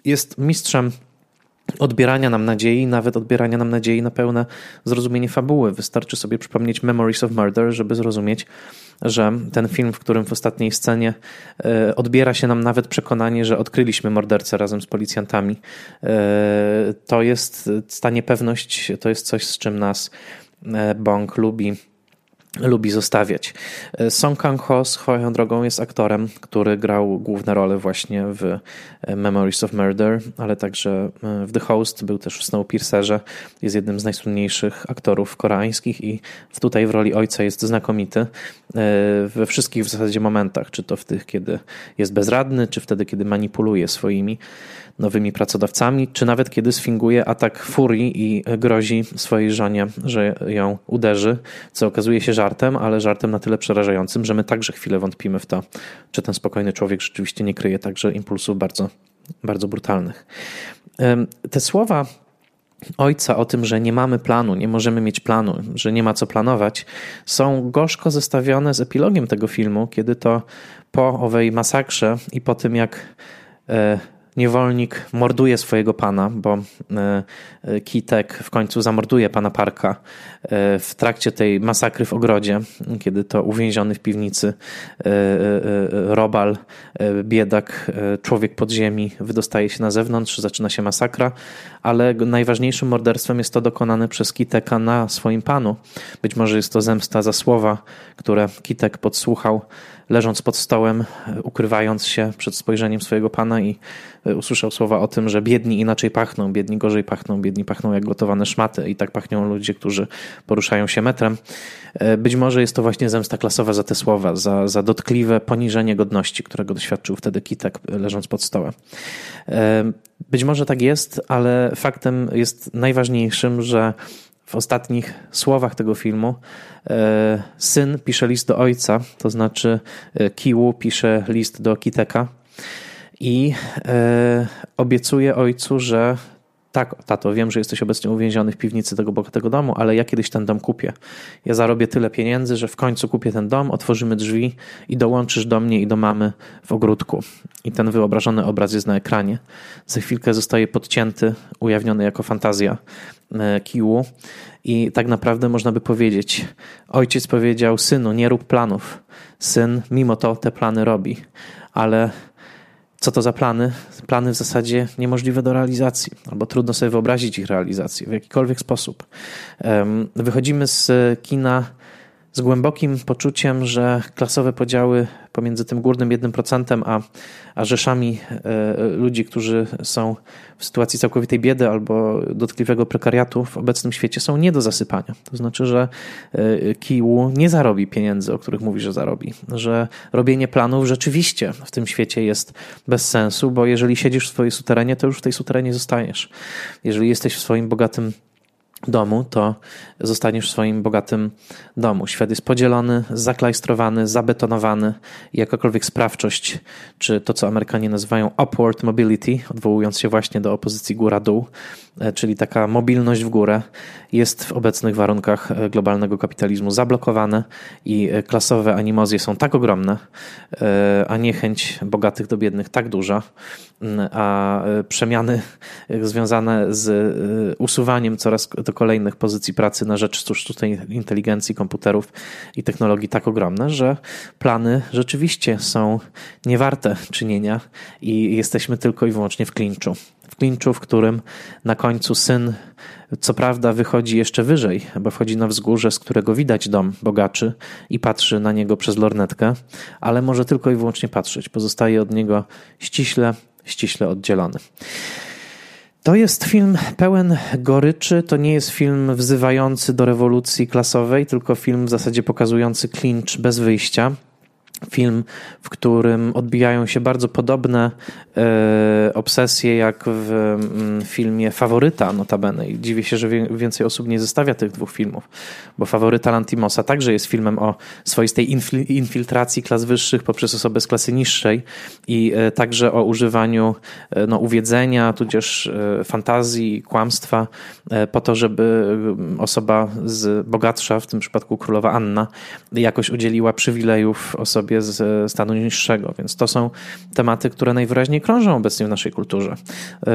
jest mistrzem odbierania nam nadziei, nawet odbierania nam nadziei na pełne zrozumienie fabuły. Wystarczy sobie przypomnieć Memories of Murder, żeby zrozumieć, że ten film, w którym w ostatniej scenie e, odbiera się nam nawet przekonanie, że odkryliśmy mordercę razem z policjantami, e, to jest ta niepewność, to jest coś, z czym nas Bong lubi lubi zostawiać. Song Kang-ho swoją drogą jest aktorem, który grał główne role właśnie w e, Memories of Murder, ale także e, w The Host, był też w Snowpiercerze, jest jednym z najsłynniejszych aktorów koreańskich i tutaj w roli ojca jest znakomity e, we wszystkich w zasadzie momentach, czy to w tych, kiedy jest bezradny, czy wtedy, kiedy manipuluje swoimi nowymi pracodawcami, czy nawet kiedy sfinguje atak furii i grozi swojej żonie, że ją uderzy, co okazuje się żartem, ale żartem na tyle przerażającym, że my także chwilę wątpimy w to, czy ten spokojny człowiek rzeczywiście nie kryje także impulsów bardzo, bardzo brutalnych. Te słowa ojca o tym, że nie mamy planu, nie możemy mieć planu, że nie ma co planować, są gorzko zestawione z epilogiem tego filmu, kiedy to po owej masakrze i po tym, jak e, niewolnik morduje swojego pana, bo e, e, Kitek w końcu zamorduje pana Parka e, w trakcie tej masakry w ogrodzie, kiedy to uwięziony w piwnicy robal, biedak, człowiek podziemi wydostaje się na zewnątrz, zaczyna się masakra, ale najważniejszym morderstwem jest to dokonane przez Kiteka na swoim panu. Być może jest to zemsta za słowa, które Kitek podsłuchał leżąc pod stołem, ukrywając się przed spojrzeniem swojego pana i e, usłyszał słowa o tym, że biedni inaczej pachną, biedni gorzej pachną, biedni pachną jak gotowane szmaty i tak pachną ludzie, którzy poruszają się metrem. E, być może jest to właśnie zemsta klasowa za te słowa, za, za dotkliwe poniżenie godności, którego doświadczył wtedy Kitek e, leżąc pod stołem. Być może tak jest, ale faktem jest najważniejszym, że w ostatnich słowach tego filmu e, syn pisze list do ojca, to znaczy e, Kiwu pisze list do Kiteka. i e, obiecuje ojcu, że tak, tato, wiem, że jesteś obecnie uwięziony w piwnicy tego bogatego domu, ale ja kiedyś ten dom kupię. Ja zarobię tyle pieniędzy, że w końcu kupię ten dom, otworzymy drzwi i dołączysz do mnie i do mamy w ogródku. I ten wyobrażony obraz jest na ekranie. Za chwilkę zostaje podcięty, ujawniony jako fantazja e, Kiłu. I tak naprawdę można by powiedzieć, ojciec powiedział, synu, nie rób planów. Syn mimo to te plany robi, ale co to za plany? Plany w zasadzie niemożliwe do realizacji, albo trudno sobie wyobrazić ich realizację w jakikolwiek sposób. Wychodzimy z kina z głębokim poczuciem, że klasowe podziały pomiędzy tym górnym 1% a, a rzeszami e, ludzi, którzy są w sytuacji całkowitej biedy albo dotkliwego prekariatu w obecnym świecie są nie do zasypania. To znaczy, że e, Kiwu nie zarobi pieniędzy, o których mówi, że zarobi. Że robienie planów rzeczywiście w tym świecie jest bez sensu, bo jeżeli siedzisz w swojej suterenie, to już w tej suterenie zostajesz. Jeżeli jesteś w swoim bogatym domu, to zostaniesz w swoim bogatym domu. Świat jest podzielony, zaklajstrowany, zabetonowany jakakolwiek sprawczość, czy to, co Amerykanie nazywają upward mobility, odwołując się właśnie do opozycji góra-dół, e, czyli taka mobilność w górę, jest w obecnych warunkach e, globalnego kapitalizmu zablokowane i e, klasowe animozje są tak ogromne, a niechęć bogatych do biednych tak duża, a przemiany związane z usuwaniem coraz do kolejnych pozycji pracy na rzecz sztucznej inteligencji, komputerów i technologii tak ogromne, że plany rzeczywiście są niewarte czynienia i jesteśmy tylko i wyłącznie w klinczu. W klinczu, w którym na końcu syn, co prawda, wychodzi jeszcze wyżej, bo wchodzi na wzgórze, z którego widać dom bogaczy i patrzy na niego przez lornetkę, ale może tylko i wyłącznie patrzeć. Pozostaje od niego ściśle, ściśle oddzielony. To jest film pełen goryczy, to nie jest film wzywający do rewolucji klasowej, tylko film w zasadzie pokazujący klincz bez wyjścia film, w którym odbijają się bardzo podobne e, obsesje jak w mm, filmie Faworyta notabene. I dziwię się, że więcej osób nie zestawia tych dwóch filmów, bo Faworyta Lantimosa także jest filmem o swoistej infiltracji klas wyższych poprzez osobę z klasy niższej i e, także o używaniu e, no, uwiedzenia, tudzież fantazji, kłamstwa po to, żeby osoba z bogatsza, w tym przypadku królowa Anna, jakoś udzieliła przywilejów osobie z stanu niższego, więc to są tematy, które najwyraźniej krążą obecnie w naszej kulturze. E,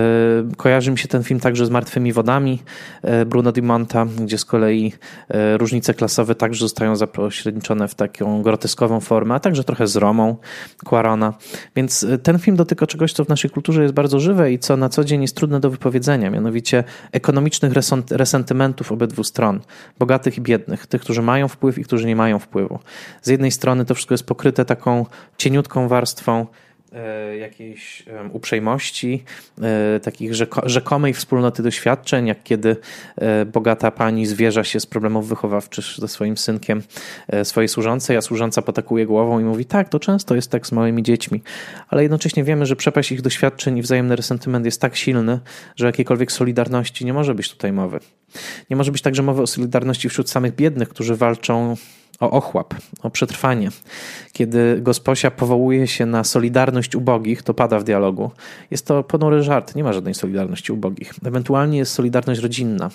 kojarzy mi się ten film także z Martwymi Wodami e, Bruno Di Monta, gdzie z kolei e, różnice klasowe także zostają zapośredniczone w taką groteskową formę, a także trochę z Romą Quarona. Więc ten film dotyka czegoś, co w naszej kulturze jest bardzo żywe i co na co dzień jest trudne do wypowiedzenia, mianowicie ekonomicznych resentymentów obydwu stron, bogatych i biednych, tych, którzy mają wpływ i którzy nie mają wpływu. Z jednej strony to wszystko jest pokryte taką cieniutką warstwą e, jakiejś uprzejmości, e, takich rzekomej wspólnoty doświadczeń, jak kiedy e, bogata pani zwierza się z problemów wychowawczych ze swoim synkiem swojej służącej, a służąca potakuje głową i mówi tak, to często jest tak z małymi dziećmi, ale jednocześnie wiemy, że przepaść ich doświadczeń i wzajemny resentyment jest tak silny, że jakiejkolwiek solidarności nie może być tutaj mowy. Nie może być także mowy o solidarności wśród samych biednych, którzy walczą o ochłap, o przetrwanie. Kiedy gosposia powołuje się na solidarność ubogich, to pada w dialogu. Jest to ponury żart, nie ma żadnej solidarności ubogich. Ewentualnie jest solidarność rodzinna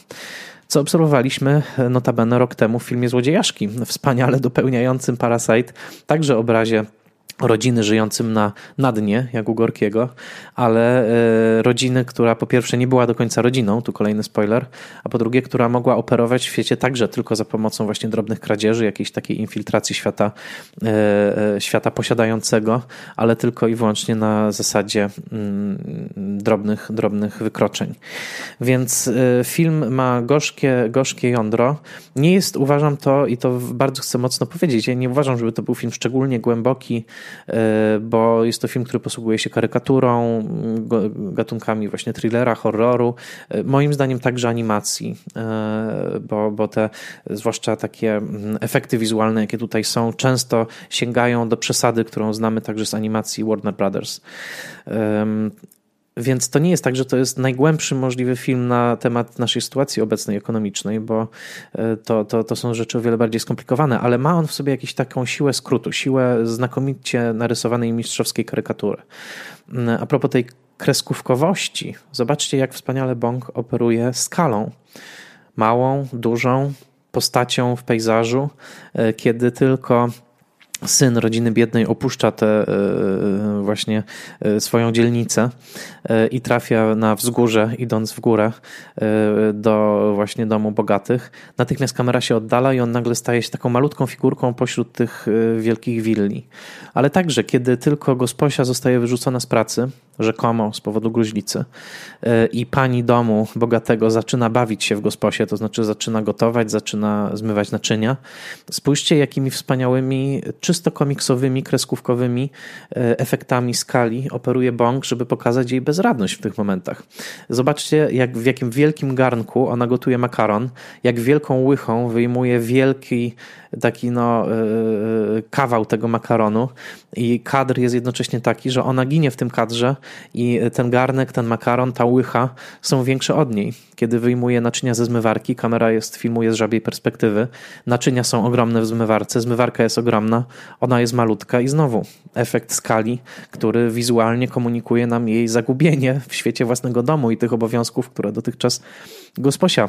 co obserwowaliśmy notabene rok temu w filmie Złodziejaszki, wspaniale dopełniającym Parasite, także obrazie rodziny żyjącym na, na dnie, jak u Gorkiego, ale e, rodziny, która po pierwsze nie była do końca rodziną, tu kolejny spoiler, a po drugie, która mogła operować w świecie także tylko za pomocą właśnie drobnych kradzieży, jakiejś takiej infiltracji świata, e, świata posiadającego, ale tylko i wyłącznie na zasadzie mm, drobnych, drobnych wykroczeń. Więc film ma gorzkie, gorzkie jądro. Nie jest, uważam to, i to bardzo chcę mocno powiedzieć, ja nie uważam, żeby to był film szczególnie głęboki, bo jest to film, który posługuje się karykaturą, gatunkami właśnie thrillera, horroru, e, moim zdaniem także animacji, e, bo, bo te zwłaszcza takie mm, efekty wizualne, jakie tutaj są, często sięgają do przesady, którą znamy także z animacji Warner Brothers. Więc to nie jest tak, że to jest najgłębszy możliwy film na temat naszej sytuacji obecnej ekonomicznej, bo e, to, to, to są rzeczy o wiele bardziej skomplikowane, ale ma on w sobie jakąś taką siłę skrótu, siłę znakomicie narysowanej mistrzowskiej karykatury. Mm, a propos tej kreskówkowości, zobaczcie, jak wspaniale Bong operuje skalą. Małą, dużą, postacią w pejzażu, e, kiedy tylko syn rodziny biednej opuszcza tę e, właśnie e, swoją dzielnicę e, i trafia na wzgórze, idąc w górę do właśnie domu bogatych. Natychmiast kamera się oddala i on nagle staje się taką malutką figurką pośród tych wielkich willi. Ale także, kiedy tylko gosposia zostaje wyrzucona z pracy, rzekomo z powodu gruźlicy, i pani domu bogatego zaczyna bawić się w gosposie, to znaczy zaczyna gotować, zaczyna zmywać naczynia. Spójrzcie, jakimi wspaniałymi czysto komiksowymi, kreskówkowymi e, efektami skali operuje Bong, żeby pokazać jej bezradność w tych momentach. Zobaczcie, jak w jakim wielkim garnku ona gotuje makaron, jak wielką łychą wyjmuje wielki taki no, e, kawał tego makaronu. I kadr jest jednocześnie taki, że ona ginie w tym kadrze i ten garnek, ten makaron, ta łycha są większe od niej. Kiedy wyjmuje naczynia ze zmywarki, kamera jest, filmuje z żabiej perspektywy, naczynia są ogromne w zmywarce, zmywarka jest ogromna, ona jest malutka i znowu efekt skali, który wizualnie komunikuje nam jej zagubienie w świecie własnego domu i tych obowiązków, które dotychczas gosposia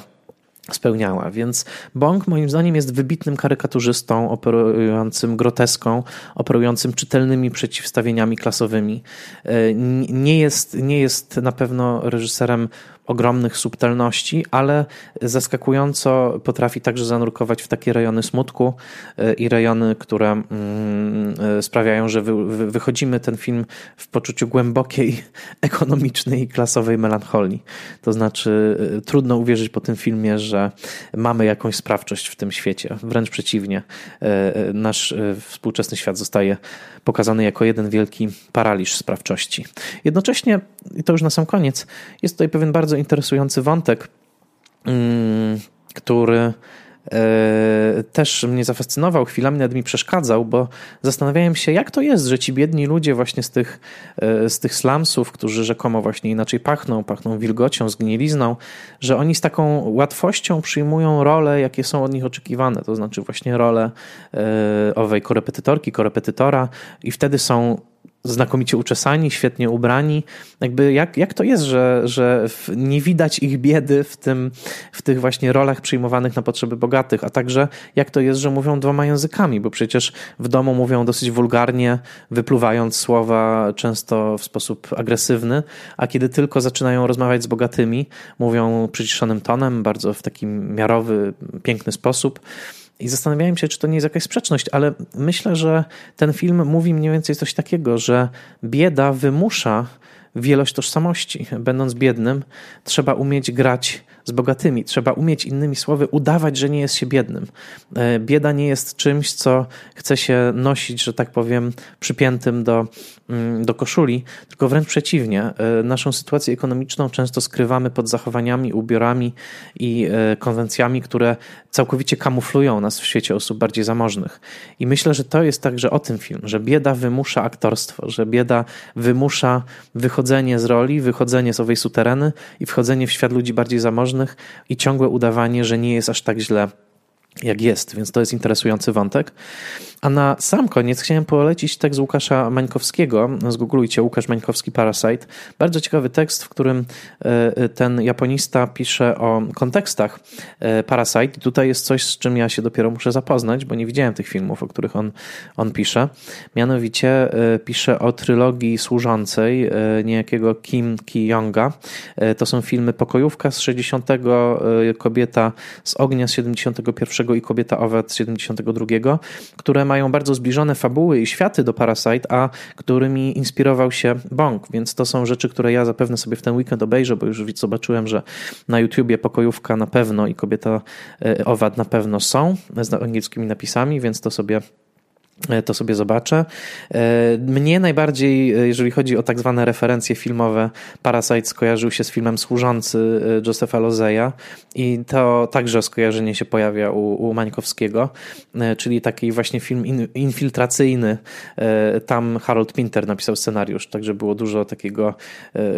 spełniała. Więc Bong moim zdaniem jest wybitnym karykaturzystą, operującym groteską, operującym czytelnymi przeciwstawieniami klasowymi. E, nie jest, nie jest na pewno reżyserem ogromnych subtelności, ale zaskakująco potrafi także zanurkować w takie rejony smutku e, i rejony, które mm, e, sprawiają, że wychodzimy ten film w poczuciu głębokiej ekonomicznej i klasowej melancholii. To znaczy, e, trudno uwierzyć po tym filmie, że mamy jakąś sprawczość w tym świecie. Wręcz przeciwnie, nasz współczesny świat zostaje pokazany jako jeden wielki paraliż sprawczości. Jednocześnie, i to już na sam koniec, jest tutaj pewien bardzo interesujący wątek, mm, który e, też mnie zafascynował, chwilami nawet mi przeszkadzał, bo zastanawiałem się, jak to jest, że ci biedni ludzie właśnie z tych, e, z tych slumsów, którzy rzekomo właśnie inaczej pachną, pachną wilgocią, zgnilizną, że oni z taką łatwością przyjmują role, jakie są od nich oczekiwane, to znaczy właśnie rolę e, owej korepetytorki, korepetytora i wtedy są znakomicie uczesani, świetnie ubrani. Jakby jak, jak to jest, że, że nie widać ich biedy w, tym, w tych właśnie rolach przyjmowanych na potrzeby bogatych, a także jak to jest, że mówią dwoma językami, bo przecież w domu mówią dosyć wulgarnie, wypluwając słowa często w sposób agresywny, a kiedy tylko zaczynają rozmawiać z bogatymi, mówią przyciszonym tonem, bardzo w taki miarowy, piękny sposób. I zastanawiałem się, czy to nie jest jakaś sprzeczność, ale myślę, że ten film mówi mniej więcej coś takiego, że bieda wymusza wielość tożsamości. Będąc biednym, trzeba umieć grać z bogatymi. Trzeba umieć, innymi słowy, udawać, że nie jest się biednym. E, bieda nie jest czymś, co chce się nosić, że tak powiem, przypiętym do, mm, do koszuli, tylko wręcz przeciwnie. E, naszą sytuację ekonomiczną często skrywamy pod zachowaniami, ubiorami i e, konwencjami, które całkowicie kamuflują nas w świecie osób bardziej zamożnych. I myślę, że to jest także o tym film, że bieda wymusza aktorstwo, że bieda wymusza wychodzenie z roli, wychodzenie z owej sutereny i wchodzenie w świat ludzi bardziej zamożnych, i ciągłe udawanie, że nie jest aż tak źle, jak jest, więc to jest interesujący wątek. A na sam koniec chciałem polecić tekst Łukasza Mańkowskiego. Zgooglujcie Łukasz Mańkowski Parasite. Bardzo ciekawy tekst, w którym e, ten japonista pisze o kontekstach e, Parasite. I tutaj jest coś, z czym ja się dopiero muszę zapoznać, bo nie widziałem tych filmów, o których on, on pisze. Mianowicie e, pisze o trylogii służącej niejakiego Kim Ki-yonga. To są filmy Pokojówka z 60, Kobieta z ognia z 71 i Kobieta owa z 72, które mają bardzo zbliżone fabuły i światy do Parasite, a którymi inspirował się Bong, więc to są rzeczy, które ja zapewne sobie w ten weekend obejrzę, bo już zobaczyłem, że na YouTubie pokojówka na pewno i kobieta e, owad na pewno są z angielskimi napisami, więc to sobie to sobie zobaczę. E, mnie najbardziej, e, jeżeli chodzi o tak zwane referencje filmowe, Parasite skojarzył się z filmem Służący Josepha Lozeya i to także skojarzenie się pojawia u, u Mańkowskiego, czyli taki właśnie film in, infiltracyjny. Tam Harold Pinter napisał scenariusz, także było dużo takiego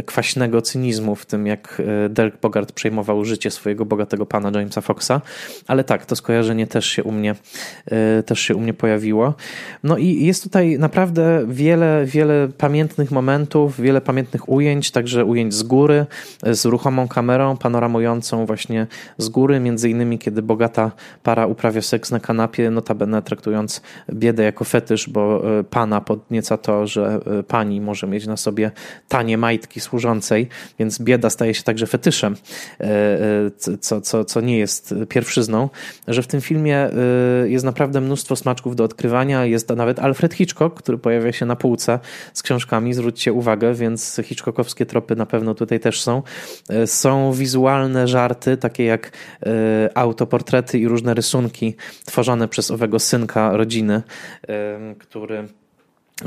kwaśnego cynizmu w tym, jak Dirk Bogart przejmował życie swojego bogatego pana Jamesa Foxa, ale tak, to skojarzenie też się u mnie, też się u mnie pojawiło. No i jest tutaj naprawdę wiele, wiele pamiętnych momentów, wiele pamiętnych ujęć, także ujęć z góry, z ruchomą kamerą panoramującą właśnie z góry, między innymi kiedy bogata para uprawia seks na kanapie, notabene traktując biedę jako fetysz, bo e, pana podnieca to, że e, pani może mieć na sobie tanie majtki służącej, więc bieda staje się także fetyszem, e, co, co, co nie jest pierwszyzną, że w tym filmie jest naprawdę mnóstwo smaczków do odkrywania, jest nawet Alfred Hitchcock, który pojawia się na półce z książkami, zwróćcie uwagę, więc Hitchcockowskie tropy na pewno tutaj też są. E, są wizualne żarty, takie jak e, autoportrety i różne rysunki tworzone przez owego synka rodziny, e, który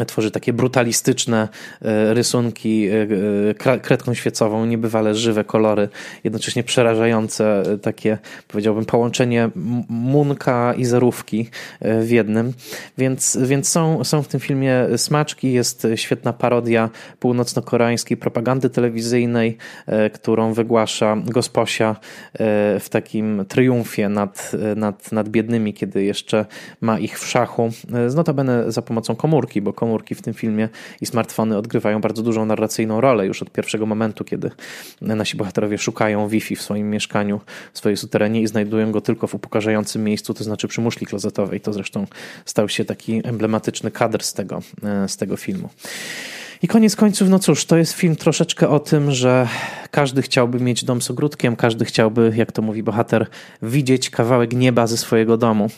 tworzy takie brutalistyczne e, rysunki e, kredką świecową, niebywale żywe kolory, jednocześnie przerażające, e, takie powiedziałbym połączenie munka i zerówki w jednym. Więc, więc są, są w tym filmie smaczki, jest świetna parodia północno-koreańskiej propagandy telewizyjnej, którą wygłasza Gosposia w takim triumfie nad, nad, nad biednymi, kiedy jeszcze ma ich w szachu, notabene za pomocą komórki, bo komórki w tym filmie i smartfony odgrywają bardzo dużą narracyjną rolę już od pierwszego momentu, kiedy nasi bohaterowie szukają Wi-Fi w swoim mieszkaniu, w swojej suterenie i znajdują go tylko w upokarzającym miejscu, to znaczy przy muszli klozetowej. To zresztą stał się taki emblematyczny kadr z tego, e, z tego filmu. I koniec końców, no cóż, to jest film troszeczkę o tym, że każdy chciałby mieć dom z ogródkiem, każdy chciałby, jak to mówi bohater, widzieć kawałek nieba ze swojego domu.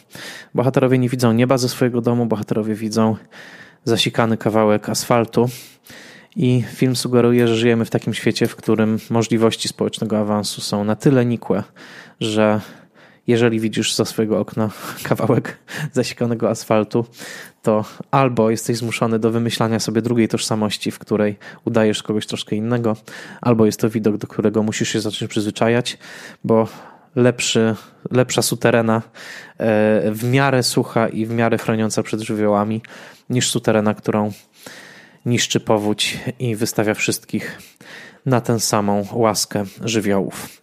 Bohaterowie nie widzą nieba ze swojego domu, bohaterowie widzą zasikany kawałek asfaltu. I film sugeruje, że żyjemy w takim świecie, w którym możliwości społecznego awansu są na tyle nikłe, że jeżeli widzisz za swojego okna kawałek zasikanego asfaltu, to albo jesteś zmuszony do wymyślania sobie drugiej tożsamości, w której udajesz kogoś troszkę innego, albo jest to widok, do którego musisz się zacząć przyzwyczajać, bo lepszy, lepsza suterena e, w miarę sucha i w miarę chroniąca przed żywiołami niż suterena, którą niszczy powódź i wystawia wszystkich na tę samą łaskę żywiołów.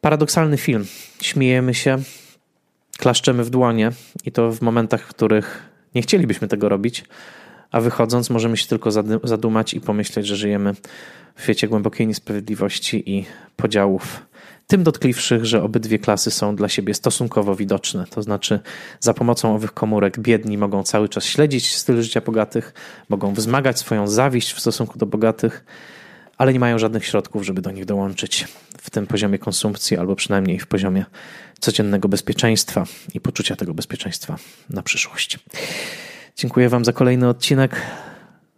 Paradoksalny film. Śmiejemy się, klaszczemy w dłonie i to w momentach, w których nie chcielibyśmy tego robić, a wychodząc możemy się tylko zadumać i pomyśleć, że żyjemy w świecie głębokiej niesprawiedliwości i podziałów tym dotkliwszych, że obydwie klasy są dla siebie stosunkowo widoczne. To znaczy, za pomocą owych komórek biedni mogą cały czas śledzić styl życia bogatych, mogą wzmagać swoją zawiść w stosunku do bogatych, ale nie mają żadnych środków, żeby do nich dołączyć w tym poziomie konsumpcji, albo przynajmniej w poziomie codziennego bezpieczeństwa i poczucia tego bezpieczeństwa na przyszłość. Dziękuję Wam za kolejny odcinek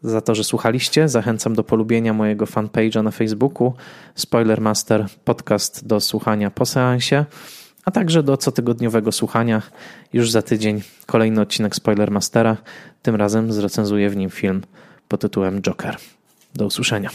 za to, że słuchaliście. Zachęcam do polubienia mojego fanpage'a na Facebooku Spoilermaster podcast do słuchania po seansie, a także do cotygodniowego słuchania już za tydzień kolejny odcinek Spoilermastera. Tym razem zrecenzuję w nim film pod tytułem Joker. Do usłyszenia.